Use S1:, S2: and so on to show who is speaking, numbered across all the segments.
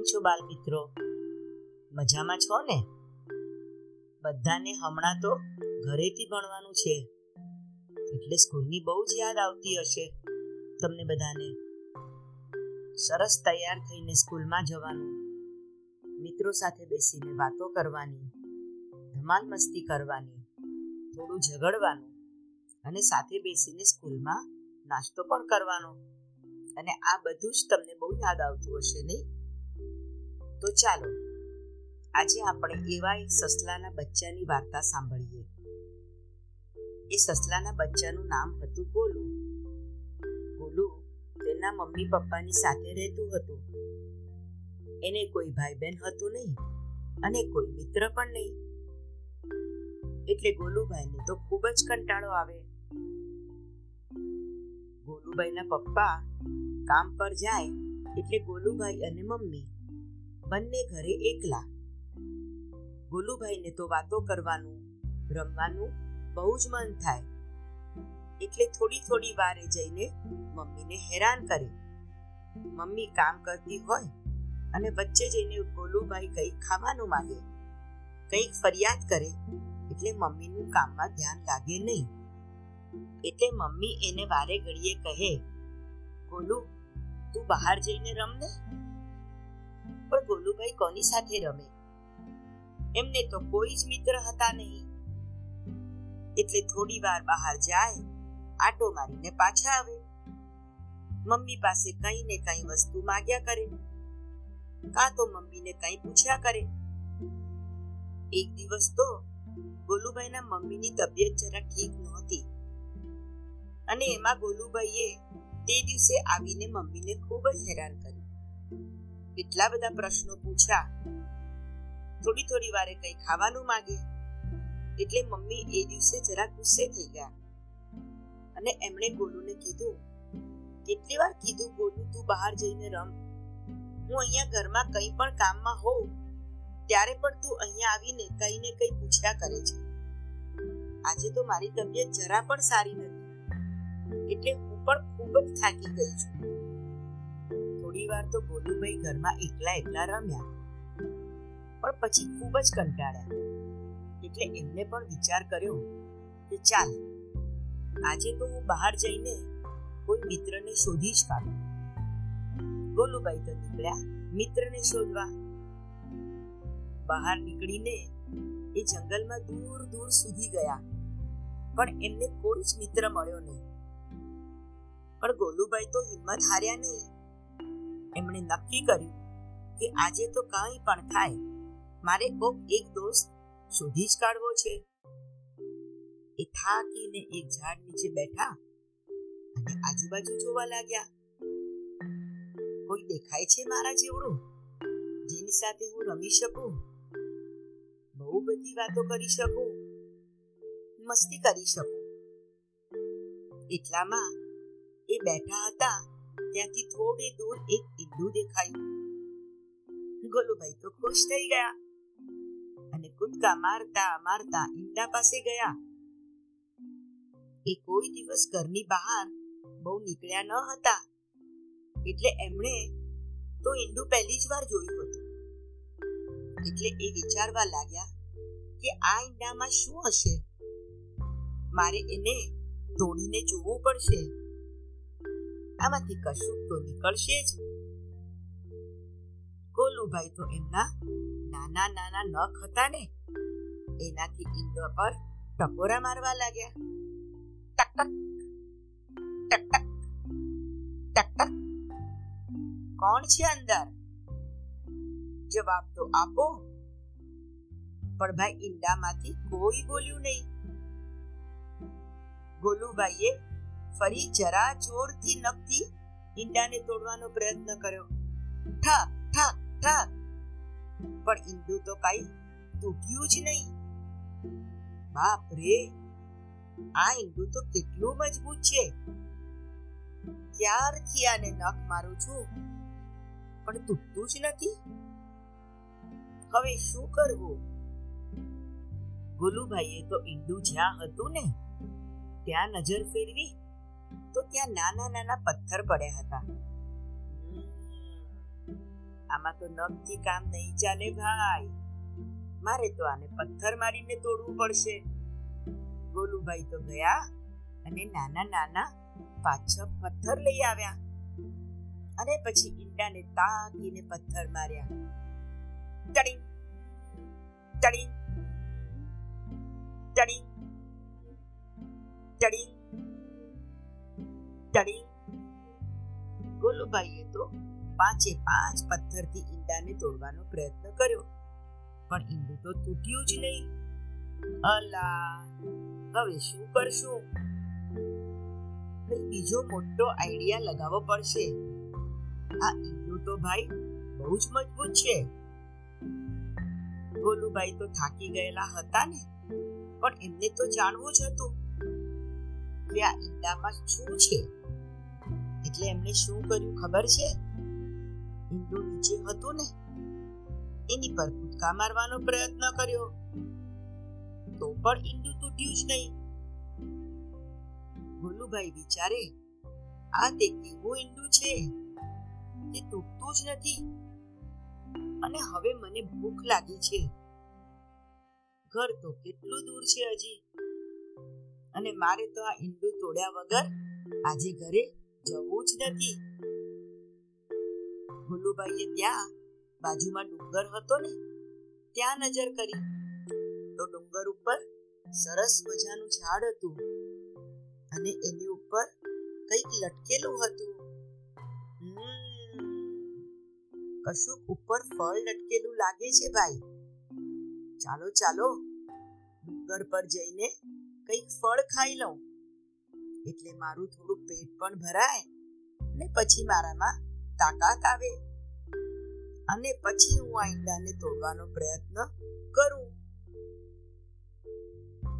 S1: કેમ છો બાલ મિત્રો મજામાં છો ને? બધાને હમણાં તો ઘરેથી ભણવાનું છે. એટલે સ્કૂલની બહુ જ યાદ આવતી હશે તમને બધાને. સરસ તૈયાર થઈને સ્કૂલમાં જવાનું. મિત્રો સાથે બેસીને વાતો કરવાની, ધમાલ મસ્તી કરવાની, થોડું ઝઘડવાનું અને સાથે બેસીને સ્કૂલમાં નાસ્તો પણ કરવાનો. અને આ બધું જ તમને બહુ યાદ આવતું હશે નહીં? તો ચાલો, આજે આપણે એવા એક સસલાના બચ્ચાની વાર્તા સાંભળીએ. એ સસલાના બચ્ચાનું નામ હતું ગોલુ. ગોલુ તેના મમ્મી પપ્પાની સાથે રહેતું હતું. એને કોઈ ભાઈ બહેન હતું નહીં અને કોઈ મિત્ર પણ નહીં. એટલે ગોલુભાઈને તો ખૂબ જ કંટાળો આવે. ગોલુભાઈના પપ્પા કામ પર જાય એટલે ગોલુભાઈ અને મમ્મી બંને ઘરે એકલા. ગોલુભાઈને તો વાતો કરવાનું, રમવાનું બહુ જ મન થાય. એટલે થોડી થોડી વારે જઈને મમ્મીને હેરાન કરે. મમ્મી કામ કરતી હોય અને વચ્ચે જઈને ગોલુભાઈ કંઈક ખાવાનું માંગે. કંઈક ફરિયાદ કરે, એટલે મમ્મીનું કામમાં ધ્યાન લાગે નહીં. એટલે મમ્મી એને વારે ઘડીએ કહે, ગોલુ, તું બહાર જઈને રમ ને. પણ ગોલુભાઈ કોની સાથે રમે? એમને તો કોઈ જ મિત્ર હતા નહીં. એટલે થોડી વાર બહાર જાય, આટો મારીને પાછા આવે. મમ્મી પાસે કઈ ને કઈ વસ્તુ માંગ્યા કરે. કાં તો મમ્મીને કઈ પૂછ્યા કરે. એક દિવસ તો ગોલુભાઈના મમ્મીની તબિયત જરા ઠીક નહોતી. અને એમાં ગોલુભાઈએ તે દિવસે આવીને મમ્મીને ખૂબ જ હેરાન કરી એટલા બધા પ્રશ્નો પૂછ્યા. થોડી થોડી વારે કઈ ખાવાનું માંગે, એટલે મમ્મી એ દિવસે જરા ગુસ્સે થઈ ગયા. અને એમણે ગોલુને કીધું, કેટલી વાર કીધું ગોલુ, તું બહાર જઈને રમ. હું અહીંયા ઘરમાં કંઈ પણ કામમાં હોઉં, ત્યારે પણ તું અહીંયા આવીને કઈ ને કઈ પૂછ્યા કરે છે. આજે તો મારી તબિયત જરા પણ સારી નથી, એટલે હું પણ ખૂબ જ થાકી ગઈ છું. વાર તો ગોલુભાઈ ઘરમાં એકલા એકલા રમ્યા. પણ પછી ખૂબ જ કંટાળ્યા. એટલે એમને પણ વિચાર કર્યો કે ચાલ, આજે તો હું બહાર જઈને કોઈ મિત્રને શોધી જ કાઢું. ગોલુભાઈ તો નીકળ્યા મિત્રને શોધવા. બહાર નીકળીને એ જંગલમાં દૂર દૂર સુધી ગયા. પણ એમને કોઈ જ મિત્ર મળ્યો નહીં. પણ ગોલુભાઈ તો હિંમત હાર્યા નહીં. એમણે નક્કી કર્યું કે આજે તો કંઈ પણ થાય, મારે કોક એક દોસ્ત શોધી જ કાઢવો છે. એ થાકીને એક ઝાડ નીચે બેઠા અને આજુબાજુ જોવા લાગ્યા. કોઈ દેખાય છે મારા જેવડું, જેની સાથે હું રમી શકું? બહુ બધી વાતો કરી શકું? મસ્તી કરી શકું? એટલામાં એ બેઠા હતા ત્યાંથી થોડે દૂર એક ઈંડું દેખાયું ગોલુભાઈ તો ખુશ થઈ ગયા અને કૂદકા મારતા મારતા ઈંડા પાસે ગયા એ કોઈ દિવસ ઘરની બહાર બહુ નીકળ્યા ન હતા એટલે એમણે તો ઈંડું પહેલી જ વાર જોયું હતું એટલે એ વિચારવા લાગ્યા કે આ ઈંડામાં શું હશે મારે એને તોડીને જોવું પડશે આમાંથી કશું તો નીકળશે જ. ગોલુભાઈ તો એમના નાના નાના નખ હતા ને. એનાથી ઈંડો પર ટકોરા મારવા લાગ્યા. ટક ટક ટક ટક ટક. કોણ છે અંદર? જવાબ તો આપો. પણ ભાઈ ઈંડામાંથી કોઈ બોલ્યું નહીં. ગોલુભાઈએ ફરી જરા જોરથી નખથી ઈંડાને તોડવાનો પ્રયત્ન કર્યો. ઠા ઠા ઠા. પણ ઈંડુ તો કઈ તૂટ્યું જ નહીં. બાપ રે, આ ઈંડુ તો કેટલું મજબૂત છે. ક્યારથી આને નખ મારું છું? પણ તૂટતું જ નથી. હવે શું કરવું? ગોલુભાઈએ તો ઈંડુ જ્યાં હતું ને, ત્યાં નજર ફેરવી તો ત્યાં નાના નાના પથ્થર પડ્યા હતા. આમાં તો નખથી કામ નહીં ચાલે ભાઈ. મારે તો આને પથ્થર મારીને તોડવું પડશે. ગોલુભાઈ તો ગયા અને નાના નાના પાછળ પથ્થર લઈ આવ્યા. અને પછી ઈંડાને તાકીને પથ્થર માર્યા. તડી તડી તડી ટડી ટડી ગોલુભાઈએ તો પાંચે પાંચ પથ્થરથી ઈંડાને તોડવાનો પ્રયત્ન કર્યો. પણ ઈંડું તો તૂટ્યું જ નહીં. અલા, હવે શું કરશું? બીજો મોટો આઈડિયા લગાવવો પડશે. આ ઈંડું તો ભાઈ બહુ જ મજબૂત છે. ગોલુભાઈ તો થાકી ગયેલા હતા ને, પણ એમને તો જાણવું જ હતું કે આ ઈંડામાં શું છે. એટલે એમણે શું કર્યું ખબર છે? ઈંડુ નીચે હતું ને, એની પર કૂદકા મારવાનો પ્રયત્ન કર્યો. તો પણ ઈંડું તૂટ્યું જ નહીં. ગોલુભાઈ વિચારે, આ તે કેવું ઈંડું છે? તે તૂટતું જ નથી. અને હવે મને ભૂખ લાગી છે. ઘર તો કેટલું દૂર છે હજી. અને મારે તો આ ઈંડું તોડ્યા વગર આજે ઘરે જવું જ નથી. ભોલુભાઈએ ત્યાં બાજુમાં ડુંગર હતો ને, ત્યાં નજર કરી. તો ડુંગર ઉપર સરસ મજાનું ઝાડ હતું અને એની ઉપર કંઈક લટકેલું હતું. કશુંક ઉપર ફળ લટકેલું લાગે છે ભાઈ. ચાલો ચાલો, ડુંગર પર જઈને કંઈક ફળ ખાઈ લઉં. એટલે મારું થોડું પેટ પણ ભરાય ને પછી મારામાં તાકાત આવે. અને પછી હું આ ઈંડાને તોડવાનો પ્રયત્ન કરું.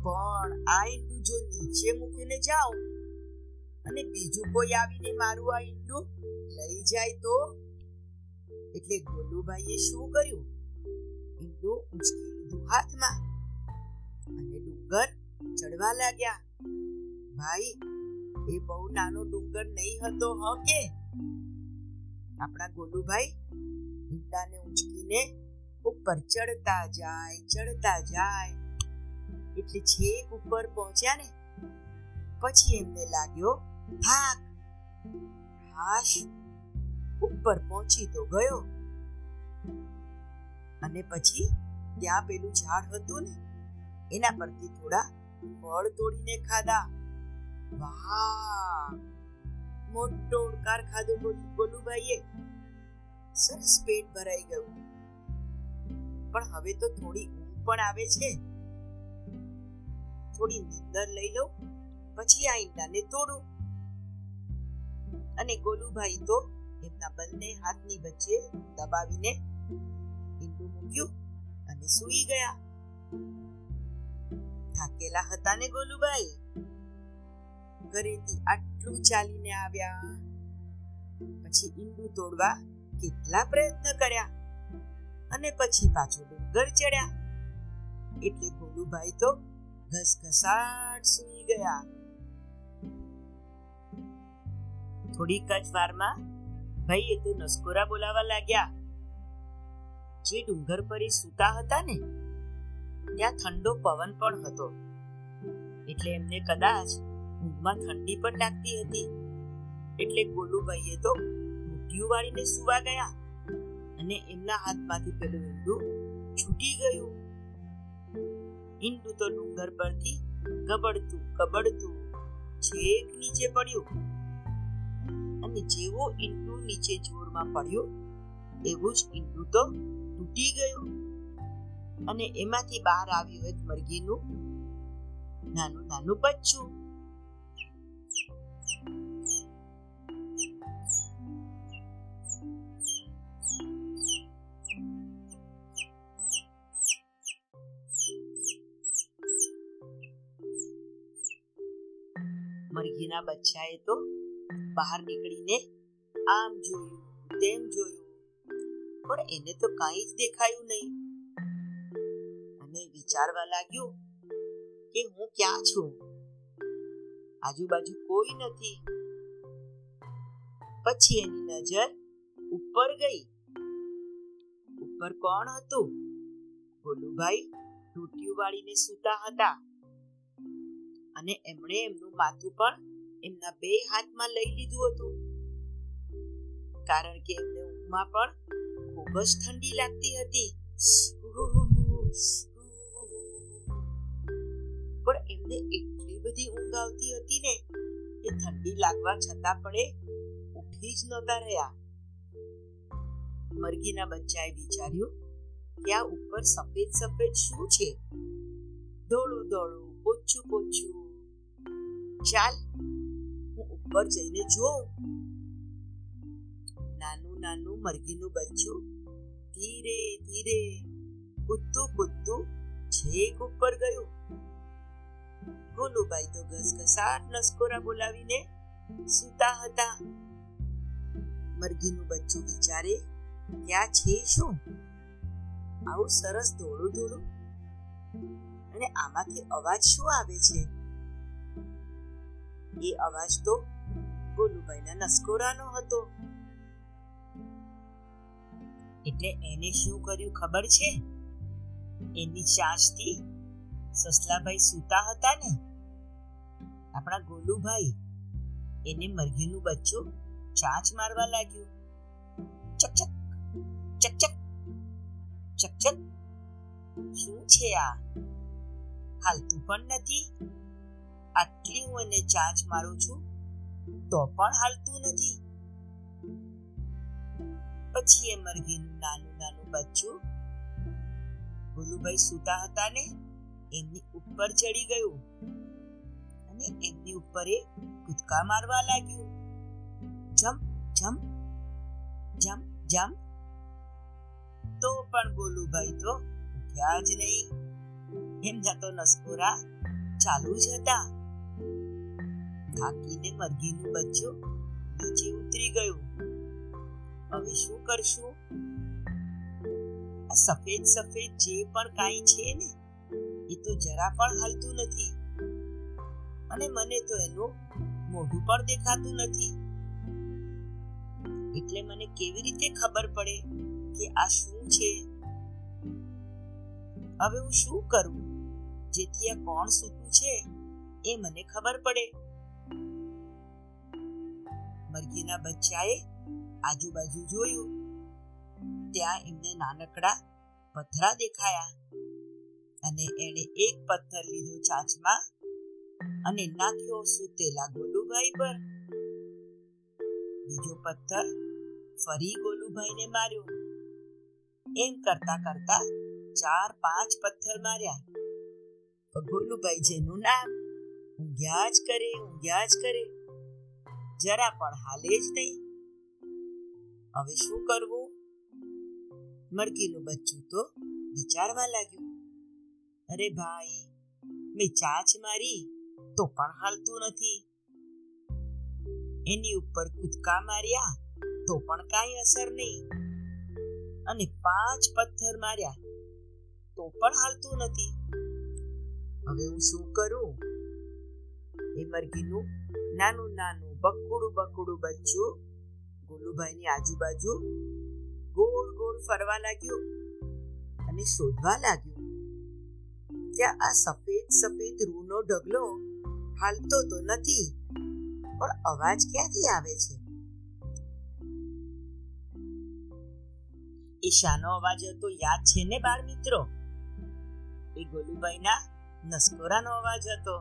S1: પણ આ ઈંડું જો નીચે મૂકીને જાઉં અને બીજું કોઈ આવીને મારું આ ઈંડું લઈ જાય તો? એટલે ગોલુભાઈએ શું કર્યું? ઈંડું ઉંચકી લીધું હાથમાં અને ડુંગર ચડવા લાગ્યા. ભાઈ એ બહુ નાનો ડુંગર નહીં હતો, હ કે? આપણા ગોલુભાઈ ઈંડાને ઉંચકીને ઉપર ચડતા જાય ચડતા જાય. એટલે છેક ઉપર પહોંચ્યા ને, પછી એમને લાગ્યો થાક. હાશ, ઉપર પહોંચી તો ગયો. અને પછી ત્યાં પેલું ઝાડ હતું ને, એના પરથી થોડા ફળ તોડીને ખાધા. વાહ! મોટો ઉડકાર ખાધો ગોલુભાઈએ સરસ પેટ ભરાઈ ગયું. પણ હવે તો થોડી ઊંઘ પણ આવે છે. થોડી નીંદર લઈ લઉં, પછી આ ઈંડાને તોડું. અને ગોલુભાઈ તો એમના બંને હાથની વચ્ચે દબાવીને ઈંડું મૂક્યું અને સૂઈ ગયા. થાકેલા હતા ને ગોલુભાઈ ઘરેથી આટલું ચાલીને આવ્યા. પછી ઈંડું તોડવા કેટલા પ્રયત્ન કર્યા અને પછી પાછો ડુંગર ચડ્યા. એટલે ગોલુભાઈ તો ઘસઘસાટ સૂઈ ગયા. થોડીક જ વારમાં ભાઈએ તો નસકોરા બોલાવા લાગ્યા. જે ડુંગર પર એ સૂતા હતા ને, ત્યાં ઠંડો પવન પણ હતો. એટલે એમને કદાચ ઊંઘમાં ઠંડી પણ લાગતી હતી. એટલે ગોલુભાઈએ તો મુઠ્ઠીઓ વાળીને સુવા ગયા અને એમના હાથમાંથી પેલું ઈંડું છૂટી ગયું. ઈંડું તો ડુંગર પરથી ગબડતું ગબડતું છેક નીચે પડ્યું. અને જેવો ઈંડું નીચે જોરમાં પડ્યું, એવું જ ઈંડું તો તૂટી ગયું. અને એમાંથી બહાર આવ્યું એક મરઘીનું નાનું નાનું બચ્ચું. મરઘીના બચ્ચાએ તો બહાર નીકળીને આમ જોયું, તેમ જોયું. પણ એને તો કાંઈ જ દેખાયું નહીં. અને વિચારવા લાગ્યું કે હું ક્યાં છું? આજુબાજુ કોઈ નથી. પછી એની નજર ઉપર ગઈ. ઉપર કોણ હતું? ગોલુભાઈ ટૂટિયું વાળીને સૂતા હતા. અને એમણે એમનું માથું પણ એમના બે હાથમાં લઈ લીધું હતું. કારણ કે એમને ઊંઘમાં પણ ખૂબ જ ઠંડી લાગતી હતી. પણ એમને એટલી બધી ઊંઘ આવતી હતી ને કે ઠંડી લાગવા છતાં પણ એ ઉઠી જ નહોતા રહ્યા. મરઘીના બચ્ચાએ વિચાર્યું કે આ ઉપર સફેદ સફેદ શું છે? ધોળું ધોળું પોચું પોચું ચાલ ઉપર જઈને જોઉં નાનું નાનું મરઘીનું બચ્ચું ધીરે ધીરે કૂદતું કૂદતું છેક ઉપર ગયું. ગોલુભાઈ તો ઘસઘસાટ નસકોરા બોલાવીને સૂતા હતા. મરઘીનું બચ્ચું વિચારે, ત્યાં છે શું? આવું સરસ ધોળું ધોળું? અને આમાંથી અવાજ શું આવે છે? એ અવાજ તો ગોલુભાઈના નસકોરાનો હતો. એટલે એને શું કર્યું ખબર છે? એની ચાંચથી સસલાભાઈ સૂતા હતા ને? આપણા ગોલુભાઈ, એને મરઘીનું બચ્ચું ચાંચ મારવા લાગ્યું. ચકચક ચકચક ચકચક શું છે આ? હાલતું પણ નથી. આટલી હું એને ચાંચ મારું છું. તો પણ હાલતું નથી. પછી એ મરઘીનું નાનું નાનું બચ્ચું ગુલુભાઈ સૂતા હતા ને એમની ઉપર ચડી ગયું અને એમની ઉપર એ કૂદકા મારવા લાગ્યું. જમ જમ જમ જમ. તો પણ ગોલુભાઈ તો ઉઠ્યા જ નહીં. એમના તો નસકોરા ચાલુ જ હતા. થાકીને મરઘીનું બચ્ચું નીચે ઉતરી ગયું. હવે શું કરશું? આ સફેદ સફેદ જે પણ કાંઈ છે ને, એ તો જરા પણ હાલતું નથી. અને મને તો એનું મોઢું પણ દેખાતું નથી. એટલે મને કેવી રીતે ખબર પડે કે આ શું છે? હવે હું શું કરું? જેથી આ કોણ સૂતું છે, એ મને ખબર પડે. મરઘીના બચ્ચાએ આજુબાજુ જોયું. ત્યાં એમને નાનકડા પથરા દેખાયા અને એણે એક પથ્થર લીધો ચાંચમાં અને નાખ્યો સૂતેલા ગોલુભાઈ પર. બીજો પથ્થર ફરી ગોલુભાઈને માર્યો. એમ કરતા કરતા ચાર પાંચ પથ્થર માર્યા. ગોલુભાઈ જેનું નામ ઊંઘ્યા જ કરે, ઊંઘ્યા જ કરે. જરા પણ હાલે જ નહીં. હવે શું કરવું? મરઘીનું બચ્ચું તો વિચારવા લાગ્યું. અરે ભાઈ, મેં ચાચ મારી તો પણ હાલતું નથી. એની ઉપર કૂદકા માર્યા તો પણ કાંઈ અસર નહીં. અને પાંચ પથ્થર માર્યા તો પણ હાલતું નથી. હવે હું શું કરું? એ મરઘીનું નાનું નાનું બકુડું બકુડું બચ્ચું, ગોલુભાઈની આજુબાજુ ગોળ ગોળ ફરવા લાગ્યું અને શોધવા લાગ્યું. કે આ સફેદ સફેદ રૂનો ઢગલો હાલતો તો નથી, પણ અવાજ ક્યાંથી આવે છે? એ શાનો અવાજ હતો યાદ છે ને બાળ મિત્રો? એ ગોલુભાઈના નસકોરાનો અવાજ હતો.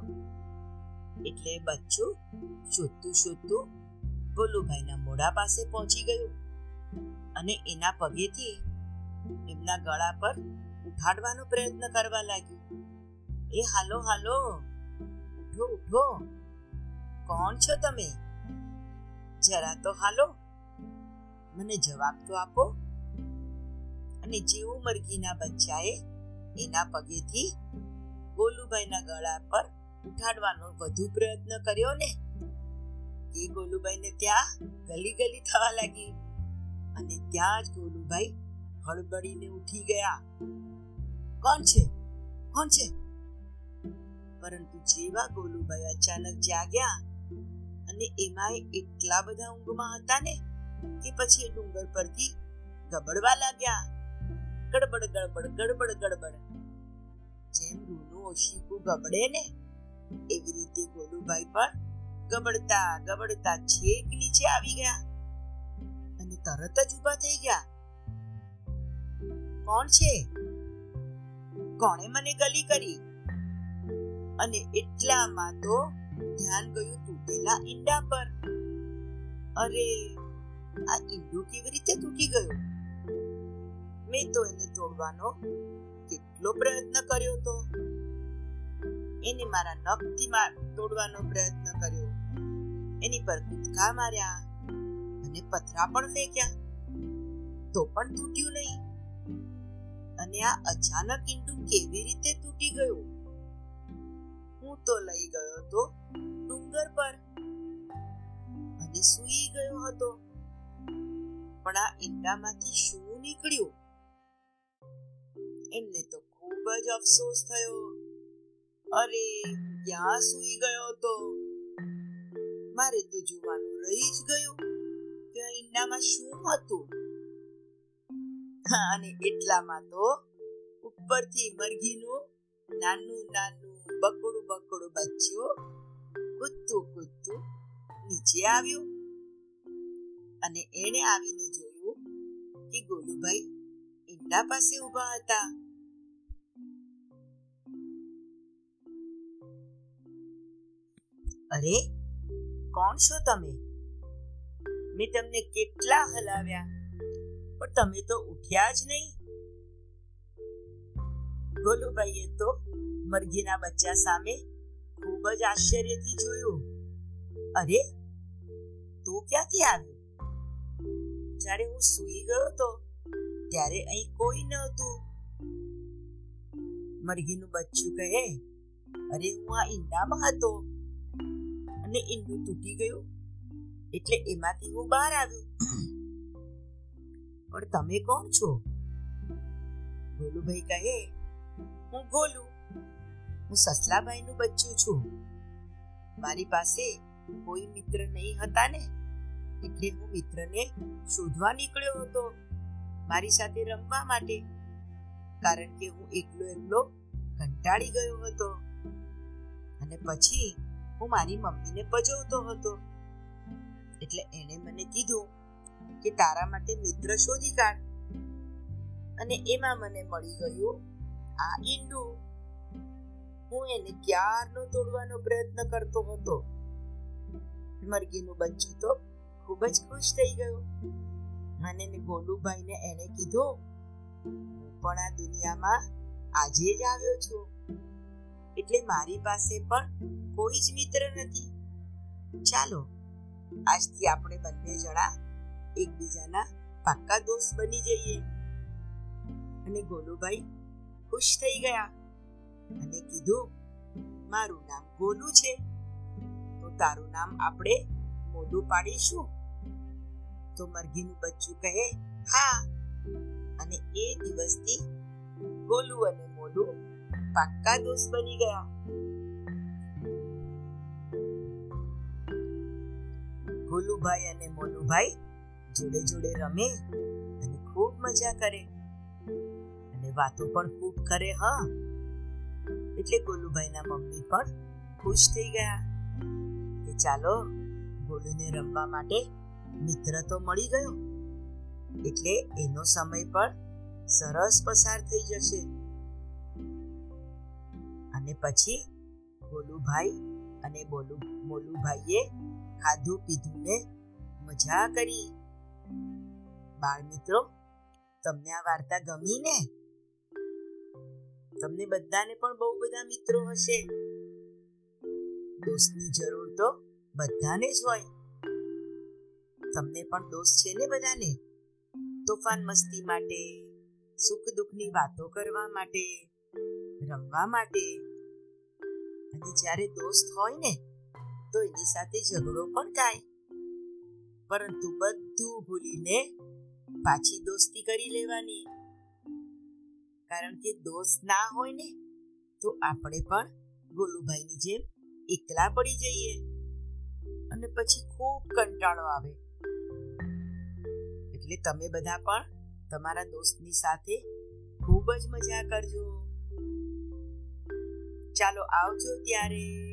S1: એટલે બચ્ચું શોધતું શોધતું ગોલુભાઈના મોઢા પાસે પહોંચી ગયું અને એના પગેથી એમના ગળા પર ઉઠાડવાનો પ્રયત્ન કરવા લાગ્યું. એ હાલો હાલો, ઉઠો ઉઠો. કોણ છો તમે? જરા તો હાલો. મને જવાબ તો આપો. અને જેવું મરઘીના બચ્ચાએ એના પગેથી ગોલુભાઈના ગળા પર ઉઠાડવાનો વધુ પ્રયત્ન કર્યો ને? એ ગોલુભાઈને ત્યાં ગલી ગલી થવા લાગી અને ત્યાં જ ગોલુભાઈ હળબડીને ઉઠી ગયા. કોણ છે? કોણ છે? પરંતુ જેવા ગોલુભાઈ અચાનક જાગ્યા અને એમાં એટલા બધા ઊંઘમાં હતા ને કે પછી એ ડુંગર પરથી ગબડવા લાગ્યા. ગડબડ ગડબડ ગડબડ ગડબડ. જેમ રૂનું ઓશીકું ગબડે ને એવી રીતે ગોલુભાઈ પણ ગબડતા ગબડતા છેક નીચે આવી ગયા અને તરત જ ઊભા થઈ ગયા. કોણ છે? કોણે મને ગલી કરી? અને એટલામાં તો ધ્યાન ગયું તૂટેલા ઈંડા પર. અરે, આ ઈંડું કેવી રીતે તૂટી ગયું? મેં તો એને તોડવાનો કેટલો પ્રયત્ન કર્યો તો. એને મારા નખથી તોડવાનો પ્રયત્ન કર્યો. એની પર કૂદકા માર્યા અને પથરા પણ ફેંક્યા. તો પણ તૂટ્યું નહીં. અને આ અચાનક ઈંડું કેવી રીતે તૂટી ગયું? હું તો લઈ ગયો તો ડુંગર પર અને સૂઈ ગયો હતો. પણ આ ઈંડામાંથી શું નીકળ્યું? એમને તો ખૂબ જ અફસોસ થયો. અરે ક્યાં સૂઈ ગયો તો? મારે તો જોવાનું રહી જ ગયું કે ઈંડામાં શું હતું. અને એટલામાં તો ઉપરથી મરઘીનું નાનું નાનું બકડું બકડું બચ્યું કૂદતું કૂદતું નીચે આવ્યું. અને એણે આવીને જોયું કે ગોલુભાઈ ઈંડા પાસે ઊભા હતા. અરે, કોણ છો તમે? મેં તમને કેટલા હલાવ્યા, પણ તમે તો ઉઠ્યા જ નહીં. ગોલુભાઈએ તો મરઘીના બચ્ચા સામે ખૂબ જ આશ્ચર્યથી જોયું. અરે, તું ક્યાંથી આવ્યો? જ્યારે હું સૂઈ ગયો તો ત્યારે અહીં કોઈ નહોતું. મરઘીનું બચ્ચું કહે, અરે, હું આ ઈંડામાં હતો. અને ઈંડું તૂટી ગયું. એટલે એમાંથી હું બહાર આવ્યો. પણ તમે કોણ છો? ગોલુભાઈ કહે, હું ગોલુ. હું સસલાભાઈનું બચ્ચું છું. મારી પાસે કોઈ મિત્ર નહીં હતા ને. એટલે હું મિત્રને શોધવા નીકળ્યો હતો મારી સાથે રમવા માટે. કારણ કે હું એકલો એકલો કંટાળી ગયો હતો. અને પછી હું મારી મમ્મીને પજવતો હતો. એટલે એણે મને કીધું કે તારા માટે મિત્ર શોધી કાઢ. અને એમાં મને મળી ગયું આ ઈંડું. હું એને ક્યારનો તોડવાનો પ્રયત્ન કરતો હતો. મરઘીનું બચ્ચું તો ખૂબ જ ખુશ થઈ ગયું. અને મેં ગોલુભાઈને એણે કીધું પણ આ દુનિયામાં આજે જ આવ્યો છું. એટલે મારી પાસે પણ કોઈ જ મિત્ર નથી. ચાલો, આજથી આપણે બંને જણા એકબીજાના પાક્કા દોસ્ત બની જઈએ. અને ગોલુભાઈ ખુશ થઈ ગયા અને કીધું, મારું નામ ગોલુ છે. તો તારું નામ આપણે મોડું પાડીશું. તો મરઘીનું બચ્ચું કહે, હા. અને એ દિવસથી ગોલુ અને મોડું પાક્કા દોસ્ત બની ગયા ગોલુભાઈ અને મોલુભાઈ જોડે જોડે રમે અને ખૂબ મજા કરે અને વાતો પણ ખૂબ કરે હા એટલે ગોલુભાઈના મમ્મી પણ ખુશ થઈ ગયા। કે ચાલો, ગોલુને રમવા માટે મિત્ર તો મળી ગયો। એટલે એનો સમય પણ સરસ પસાર થઈ જશે। અને પછી ગોલુભાઈ અને બોલુ મોલુભાઈએ ખાધું પીધું ને મજા કરી. બાળ મિત્રો, તમને આ વાર્તા ગમી ને તમને બધાને પણ બહુ બધા મિત્રો હશે. દોસ્તની જરૂર તો બધાને જ હોય. તમને પણ દોસ્ત છે ને બધાને? તોફાન મસ્તી માટે, સુખ દુઃખની વાતો કરવા માટે, રમવા માટે અને જ્યારે દોસ્ત હોય ને, તો એની સાથે ઝઘડો પણ થાય. પરંતુ બધું ભૂલીને પાછી દોસ્તી કરી લેવાની. કારણ કે દોસ્ત ના હોય ને, તો આપણે પણ ગોલુભાઈની જેમ એકલા પડી જઈએ. અને પછી ખૂબ કંટાળો આવે. એટલે તમે બધા પણ તમારા દોસ્તની સાથે ખૂબ જ મજા કરજો. ચાલો આવજો ત્યારે.